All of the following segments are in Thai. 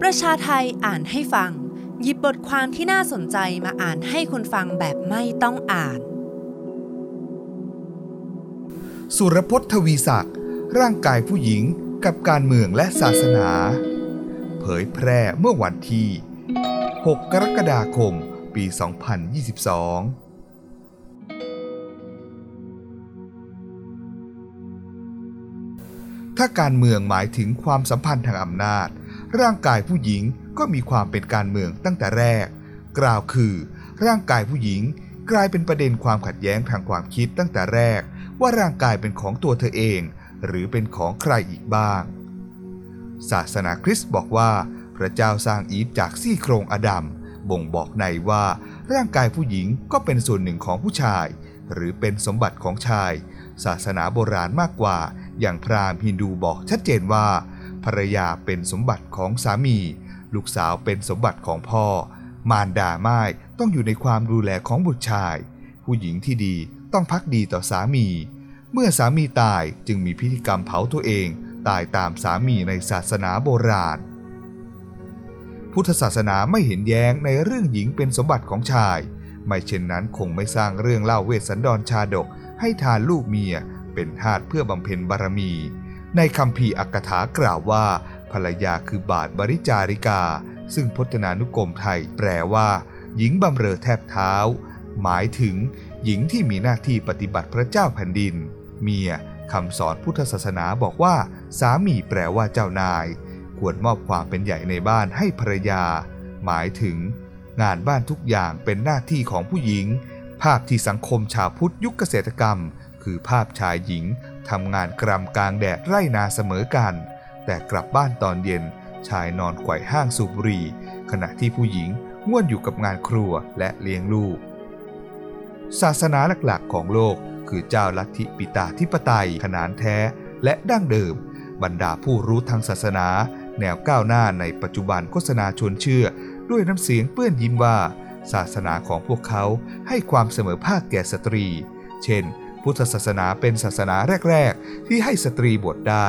ประชาไทยอ่านให้ฟัง หยิบบทความที่น่าสนใจมาอ่านให้คนฟังแบบไม่ต้องอ่าน สุรพจน์ทวีศักดิ์ร่างกายผู้หญิงกับการเมืองและศาสนา เผยแพร่เมื่อวันที่ 6 กรกฎาคม ปี 2022ถ้าการเมืองหมายถึงความสัมพันธ์ทางอำนาจ ร่างกายผู้หญิงก็มีความเป็นการเมืองตั้งแต่แรก กล่าวคือ ร่างกายผู้หญิงกลายเป็นประเด็นความขัดแย้งทางความคิดตั้งแต่แรก ว่าร่างกายเป็นของตัวเธอเอง หรือเป็นของใครอีกบ้าง ศาสนาคริสต์บอกว่า พระเจ้าสร้างอีฟจากซี่โครงอดัมบ่งบอกในว่า ร่างกายผู้หญิงก็เป็นส่วนหนึ่งของผู้ชาย หรือเป็นสมบัติของชาย ศาสนาโบราณมากกว่า อย่างพราหมณ์ฮินดูบอกชัดเจนว่า ภรรยาเป็นสมบัติของสามี ลูกสาวเป็นสมบัติของพ่อ มารดาไม้ต้องอยู่ในความดูแลของบุตรชาย ผู้หญิงที่ดีต้องพักดีต่อสามี เมื่อสามีตายจึงมีพิธีกรรมเผาตัวเอง ตายตามสามีในศาสนาโบราณ พุทธศาสนาไม่เห็นแย้งในเรื่องหญิงเป็นสมบัติของชาย ไม่เช่นนั้นคงไม่สร้างเรื่องเล่าเวสสันดรชาดกให้ทานลูกเมียเป็นทาสเพื่อบำเพ็ญบารมี ในคำพีอักถากล่าวว่า ภรรยาคือบาทบริจาริกา ซึ่งพจนานุกรมไทยแปลว่า หญิงบำเรอแทบเท้า หมายถึง หญิงที่มีหน้าที่ปฏิบัติพระเจ้าแผ่นดิน เมียคำสอนพุทธศาสนาบอกว่า สามีแปลว่าเจ้านาย ควรมอบความเป็นใหญ่ในบ้านให้ภรรยา หมายถึง งานบ้านทุกอย่างเป็นหน้าที่ของผู้หญิง ภาพที่สังคมชาวพุทธยุคเกษตรกรรม คือภาพชายหญิง ทำงานกรำกลางแดดไร่นาเสมอกัน แต่กลับบ้านตอนเย็น ชายนอนไขว่ห้างสูบบุหรี่ ขณะที่ผู้หญิงง่วนอยู่กับงานครัวและเลี้ยงลูก ศาสนาหลักๆของโลกคือเจ้าลัทธิปิตาธิปไตยขนานแท้และดั้งเดิม บรรดาผู้รู้ทางศาสนา แนวก้าวหน้าในปัจจุบันโฆษณาชวนเชื่อ ด้วยน้ำเสียงเปื้อนยิ้มว่า ศาสนาของพวกเขาให้ความเสมอภาคแก่สตรี เช่น พุทธศาสนาเป็นศาสนาแรก ๆ ที่ให้สตรีบวชได้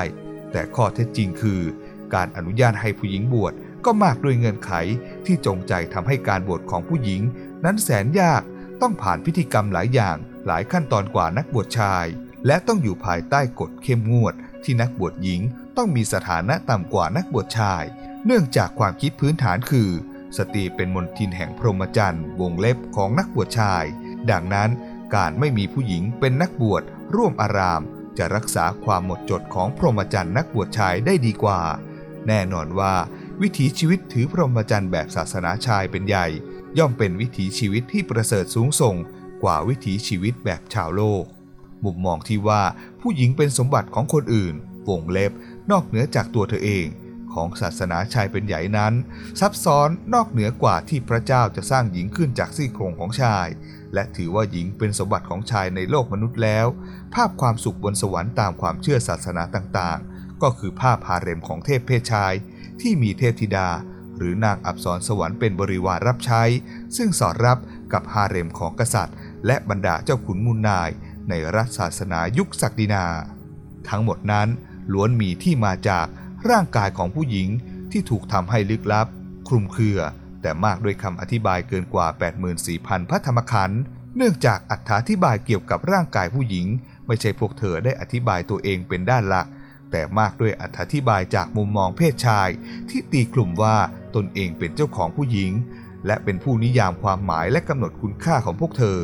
แต่ข้อเท็จจริงคือ การอนุญาตให้ผู้หญิงบวชก็มากด้วยเงื่อนไขที่จงใจทำให้การบวชของผู้หญิง นั้นแสนยากต้องผ่านพิธีกรรมหลายอย่างหลายขั้นตอนกว่านักบวชชาย และต้องอยู่ภายใต้กฎเข้มงวด ที่นักบวชหญิงต้องมีสถานะต่ำกว่านักบวชชาย เนื่องจากความคิดพื้นฐานคือ สตรีเป็นมนทินแห่งพรหมจรรย์ วงเล็บของนักบวชชาย ดังนั้น การไม่มีผู้หญิงเป็นนักบวชร่วมอาราม จะรักษาความหมดจดของพรหมจรรย์นักบวชชายได้ดีกว่า แน่นอนว่า วิถีชีวิตถือพรหมจรรย์แบบศาสนาชายเป็นใหญ่ ย่อมเป็นวิถีชีวิตที่ประเสริฐสูงส่งกว่าวิถีชีวิตแบบชาวโลก มุมมองที่ว่าผู้หญิงเป็นสมบัติของคนอื่นวงเล็บ นอกเหนือจากตัวเธอเอง ของศาสนาชายเป็นใหญ่นั้น ซับซ้อนนอกเหนือกว่าที่พระเจ้าจะสร้างหญิงขึ้นจากซี่โครงของชาย และถือว่าหญิงเป็นสมบัติของชายในโลกมนุษย์แล้ว ภาพความสุขบนสวรรค์ตามความเชื่อศาสนาต่างๆ ก็คือภาพฮาเร็มของเทพเพศชาย ที่มีเทพธิดา หรือนางอับสรสวรรค์เป็นบริวารรับใช้ ซึ่งสอดรับกับฮาเร็มของกษัตริย์ และบรรดาเจ้าขุนมูลนาย ในรัฐศาสนายุคศักดินา ทั้งหมดนั้นล้วนมีที่มาจาก ร่างกายของผู้หญิงที่ถูกทำให้ลึกลับ คลุมเครือ แต่มากด้วยคำอธิบายเกินกว่า 84,000 พระธรรมขันธ์เนื่องจากอธิบายเกี่ยวกับร่างกายผู้หญิง ไม่ใช่พวกเธอได้อธิบายตัวเองเป็นด้านหลัก แต่มากด้วยอธิบายจากมุมมองเพศชาย ที่ตีกลุ่มว่าตนเองเป็นเจ้าของผู้หญิง และเป็นผู้นิยามความหมายและกำหนดคุณค่าของพวกเธอ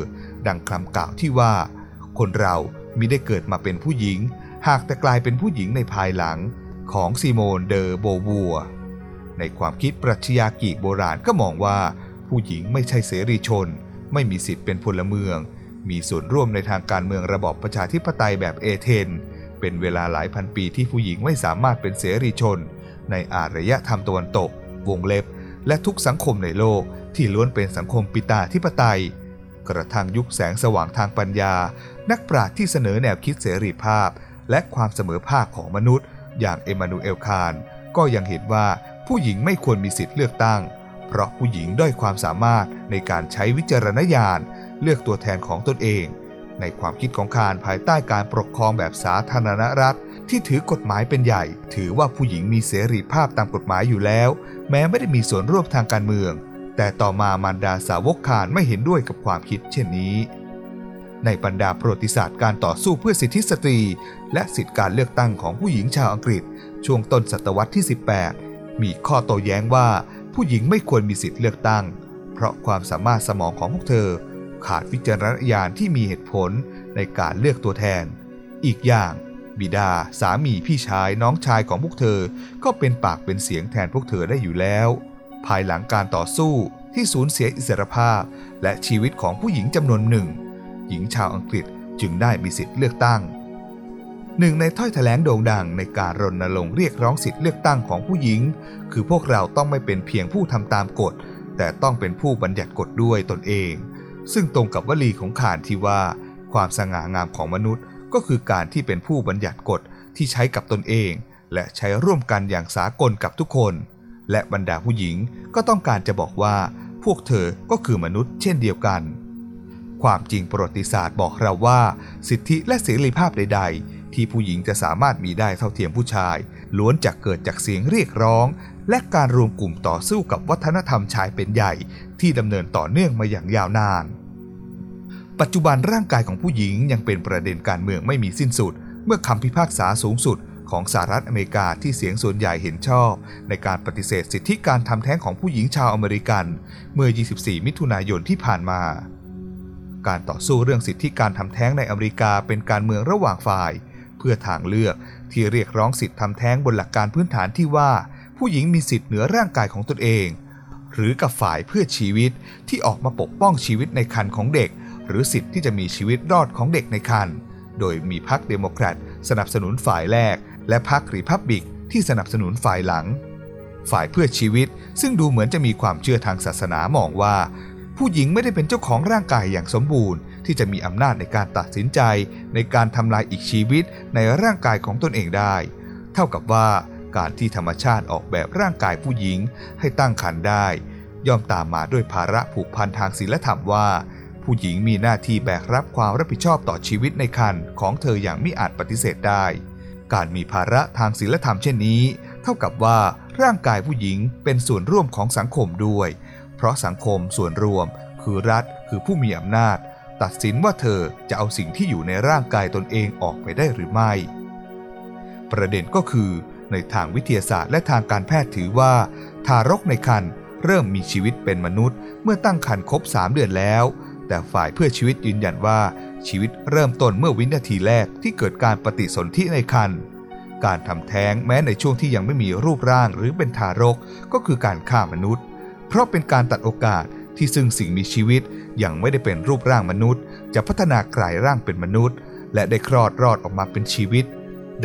ดังคำกล่าวที่ว่า คนเรามิได้เกิดมาเป็นผู้หญิง หากแต่กลายเป็นผู้หญิงในภายหลัง ของซีโมนเดอโบวัว ในความคิดปรัชญากีกโบราณก็มองว่า ผู้หญิงไม่ใช่เสรีชน ไม่มีสิทธิ์เป็นพลเมือง มีส่วนร่วมในทางการเมืองระบอบประชาธิปไตยแบบเอเธน เป็นเวลาหลายพันปีที่ผู้หญิงไม่สามารถเป็นเสรีชน ในอารยธรรมตะวันตก วงเล็บ และทุกสังคมในโลกที่ล้วนเป็นสังคมปิตาธิปไตย กระทั่งยุคแสงสว่างทางปัญญา นักปราชญ์ที่เสนอแนวคิดเสรีภาพ และความเสมอภาคของมนุษย์ อย่างเอมานูเอลคานก็ยังเห็นว่าผู้หญิงไม่ควรมีสิทธิ์เลือกตั้ง เพราะผู้หญิงด้อยความสามารถในการใช้วิจารณญาณ เลือกตัวแทนของตนเอง ในความคิดของคานภายใต้การปกครองแบบสาธารณรัฐ ที่ถือกฎหมายเป็นใหญ่ ถือว่าผู้หญิงมีเสรีภาพตามกฎหมายอยู่แล้ว แม้ไม่ได้มีส่วนร่วมทางการเมือง แต่ต่อมามารดาสาวกคานไม่เห็นด้วยกับความคิดเช่นนี้ ในบรรดาประวัติศาสตร์การต่อสู้เพื่อสิทธิสตรี และสิทธิการเลือกตั้งของผู้หญิงชาวอังกฤษ ช่วงต้นศตวรรษที่ 18 มีข้อโต้แย้งว่าผู้หญิงไม่ควรมีสิทธิเลือกตั้ง เพราะความสามารถสมองของพวกเธอ ขาดวิจารณญาณที่มีเหตุผลในการเลือกตัวแทน อีกอย่าง บิดา สามีพี่ชายน้องชายของพวกเธอ ก็เป็นปากเป็นเสียงแทนพวกเธอได้อยู่แล้ว ภายหลังการต่อสู้ที่สูญเสียอิสรภาพ และชีวิตของผู้หญิงจำนวนหนึ่ง หญิงชาวอังกฤษจึงได้มีสิทธิ์เลือกตั้ง หนึ่งในถ้อยแถลงโด่งดังในการรณรงค์เรียกร้องสิทธิเลือกตั้งของผู้หญิง คือพวกเราต้องไม่เป็นเพียงผู้ทำตามกฎ แต่ต้องเป็นผู้บัญญัติกฎด้วยตนเอง ซึ่งตรงกับวลีของขานที่ว่า ความสง่างามของมนุษย์ ก็คือการที่เป็นผู้บัญญัติกฎที่ใช้กับตนเอง และใช้ร่วมกันอย่างสากลกับทุกคน และบรรดาผู้หญิงก็ต้องการจะบอกว่า พวกเธอก็คือมนุษย์เช่นเดียวกัน ความจริงประวัติศาสตร์บอกเราว่า สิทธิและเสรีภาพใด ๆ ที่ผู้หญิงจะสามารถมีได้เท่าเทียมผู้ชาย ล้วนจะเกิดจากเสียงเรียกร้อง และการรวมกลุ่มต่อสู้กับวัฒนธรรมชายเป็นใหญ่ ที่ดำเนินต่อเนื่องมาอย่างยาวนาน ปัจจุบันร่างกายของผู้หญิงยังเป็นประเด็นการเมืองไม่มีสิ้นสุด เมื่อคำพิพากษาสูงสุดของสหรัฐอเมริกาที่เสียงส่วนใหญ่เห็นชอบ ในการปฏิเสธสิทธิการทำแท้งของผู้หญิงชาวอเมริกัน เมื่อ 24 มิถุนายนที่ผ่านมา การต่อสู้เรื่องสิทธิการทำแท้งในอเมริกาเป็นการเมืองระหว่างฝ่าย เพื่อทางเลือกที่เรียกร้องสิทธิทำแท้งบนหลักการพื้นฐานที่ว่า ผู้หญิงมีสิทธิเหนือร่างกายของตนเอง หรือกับฝ่ายเพื่อชีวิตที่ออกมาปกป้องชีวิตในครรภ์ของเด็ก หรือสิทธิที่จะมีชีวิตรอดของเด็กในครรภ์โดยมีพรรคเดโมแครตสนับสนุนฝ่ายแรก และพรรครีพับบิกที่สนับสนุนฝ่ายหลัง ฝ่ายเพื่อชีวิตซึ่งดูเหมือนจะมีความเชื่อทางศาสนามองว่า ผู้หญิงไม่ได้เป็นเจ้าของร่างกายอย่างสมบูรณ์ ที่จะมีอำนาจในการตัดสินใจ ในการทำลายอีกชีวิตในร่างกายของตนเองได้ เท่ากับว่าการที่ธรรมชาติออกแบบร่างกายผู้หญิงให้ตั้งครรภ์ได้ ย่อมตามมาด้วยภาระผูกพันทางศีลธรรมว่า ผู้หญิงมีหน้าที่แบกรับความรับผิดชอบต่อชีวิตในครรภ์ของเธออย่างไม่อาจปฏิเสธได้ การมีภาระทางศีลธรรมเช่นนี้ เท่ากับว่าร่างกายผู้หญิงเป็นส่วนร่วมของสังคมด้วย ราะสังคมส่วนรวม คือรัฐคือผู้มีอำนาจ ตัดสินว่าเธอจะเอาสิ่งที่อยู่ในร่างกายตนเองออกไปได้หรือไม่ ประเด็นก็คือ ในทางวิทยาศาสตร์และทางการแพทย์ถือว่า ทารกในครรภ์เริ่มมีชีวิตเป็นมนุษย์ เมื่อตั้งครรภ์ครบ 3 เดือนแล้ว แต่ฝ่ายเพื่อชีวิตยืนยันว่าชีวิตเริ่มต้นเมื่อวินาทีแรกที่เกิดการปฏิสนธิในครรภ์การทำแท้งแม้ในช่วงที่ยังไม่มีรูปร่างหรือเป็นทารกก็คือการฆ่ามนุษย์ เพราะเป็นการตัดโอกาสที่ซึ่งสิ่งมีชีวิตยังไม่ได้เป็นรูปร่างมนุษย์ จะพัฒนากลายร่างเป็นมนุษย์ และได้คลอดรอดออกมาเป็นชีวิต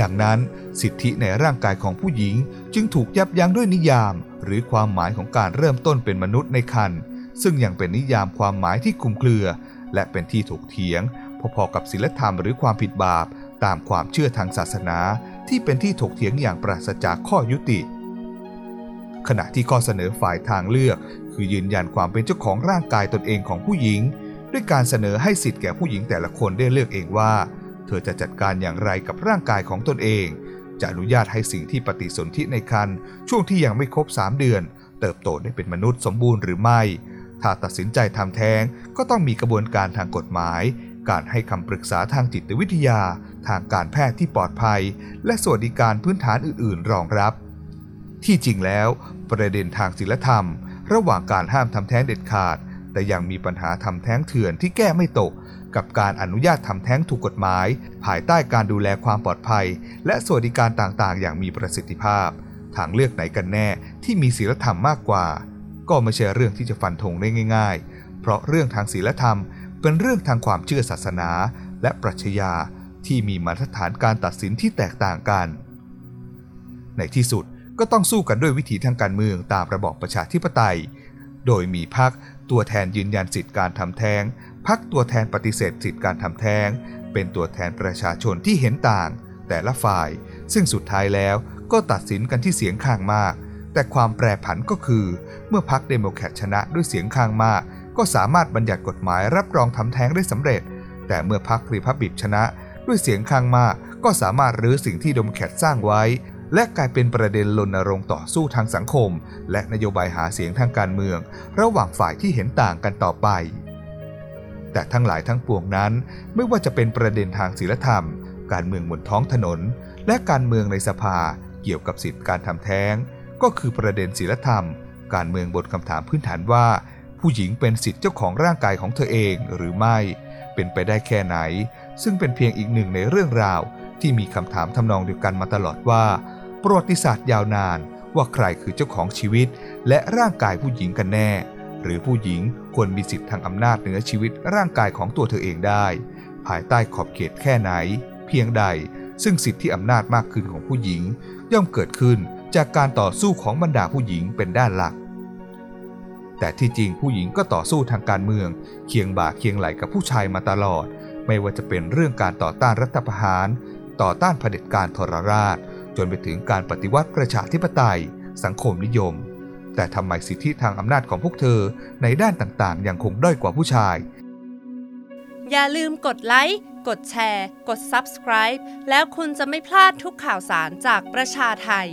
ดังนั้น สิทธิในร่างกายของผู้หญิงจึงถูกยับยั้งด้วยนิยาม หรือความหมายของการเริ่มต้นเป็นมนุษย์ในครรภ์ซึ่งยังเป็นนิยามความหมายที่คลุมเครือ และเป็นที่ถกเถียง พอๆกับศีลธรรมหรือความผิดบาป ตามความเชื่อทางศาสนา ที่เป็นที่ถกเถียงอย่างปราศจากข้อยุติ ขณะที่ข้อเสนอฝ่ายทางเลือก คือยืนยันความเป็นเจ้าของร่างกายตนเองของผู้หญิง ด้วยการเสนอให้สิทธิ์แก่ผู้หญิงแต่ละคนได้เลือกเองว่า เธอจะจัดการอย่างไรกับร่างกายของตนเอง จะอนุญาตให้สิ่งที่ปฏิสนธิในครรภ์ช่วงที่ยังไม่ครบ 3 เดือน เติบโตได้เป็นมนุษย์สมบูรณ์หรือไม่ ถ้าตัดสินใจทำแท้งก็ต้องมีกระบวนการทางกฎหมายการให้คำปรึกษาทางจิตวิทยา ทางการแพทย์ที่ปลอดภัย และสวัสดิการพื้นฐานอื่น ๆ รองรับ ที่จริงแล้ว ประเด็นทางศีลธรรม ระหว่างการห้ามทำแท้งเด็ดขาด แต่ยังมีปัญหาทำแท้งเถื่อนที่แก้ไม่ตก กับการอนุญาตทำแท้งถูกกฎหมาย ภายใต้การดูแลความปลอดภัย และสวัสดิการต่างๆ อย่างมีประสิทธิภาพ ทางเลือกไหนกันแน่ที่มีศีลธรรมมากกว่า ก็ไม่ใช่เรื่องที่จะฟันธงได้ง่าย ๆ เพราะเรื่องทางศีลธรรม เป็นเรื่องทางความเชื่อศาสนา และปรัชญาที่มีมาตรฐานการตัดสินที่แตกต่างกัน ในที่สุด ก็ต้องสู้กันด้วยวิธีทางการเมืองตามระบอบประชาธิปไตย โดยมีพรรคตัวแทนยืนยันสิทธิการทำแท้งพรรคตัวแทนปฏิเสธสิทธิการทำแท้ง เป็นตัวแทนประชาชนที่เห็นต่าง แต่ละฝ่าย ซึ่งสุดท้ายแล้วก็ตัดสินกันที่เสียงข้างมาก แต่ความแปรผันก็คือ เมื่อพรรคเดโมแครตชนะด้วยเสียงข้างมาก ก็สามารถบัญญัติกฎหมายรับรองทำแท้งได้สำเร็จ แต่เมื่อพรรครีพับลิกันชนะ ด้วยเสียงข้างมาก ก็สามารถรื้อสิ่งที่เดโมแครตสร้างไว้ และกลายเป็นประเด็นรณรงค์ต่อสู้ทางสังคม และนโยบายหาเสียงทางการเมือง ระหว่างฝ่ายที่เห็นต่างกันต่อไป แต่ทั้งหลายทั้งปวงนั้น ไม่ว่าจะเป็นประเด็นทางศีลธรรม การเมืองบนท้องถนน และการเมืองในสภาเกี่ยวกับสิทธิการทำแท้ง ก็คือประเด็นศีลธรรม การเมืองบนคำถามพื้นฐานว่า ผู้หญิงเป็นสิทธิเจ้าของร่างกายของเธอเองหรือไม่ เป็นไปได้แค่ไหน ซึ่งเป็นเพียงอีกหนึ่งในเรื่องราวที่มีคำถามทำนองเดียวกันมาตลอดว่า ประวัติศาสตร์ยาวนานว่าใครคือเจ้าของชีวิต และร่างกายผู้หญิงกันแน่ หรือผู้หญิงควรมีสิทธิทางอำนาจเหนือชีวิตร่างกายของตัวเธอเองได้ ภายใต้ขอบเขตแค่ไหน เพียงใด ซึ่งสิทธิอำนาจมากขึ้นของผู้หญิง ย่อมเกิดขึ้นจากการต่อสู้ของบรรดาผู้หญิงเป็นด้านหลัก แต่ที่จริงผู้หญิงก็ต่อสู้ทางการเมือง เคียงบ่าเคียงไหลกับผู้ชายมาตลอด ไม่ว่าจะเป็นเรื่องการต่อต้านรัฐประหาร ต่อต้านเผด็จการทรราช จนไปถึงการปฏิวัติประชาธิปไตย สังคมนิยม แต่ทำไมสิทธิทางอำนาจของพวกเธอในด้านต่างๆ ยังคงด้อยกว่าผู้ชาย อย่าลืมกดไลค์ กดแชร์ กด Subscribe แล้วคุณจะไม่พลาดทุกข่าวสารจากประชาไทย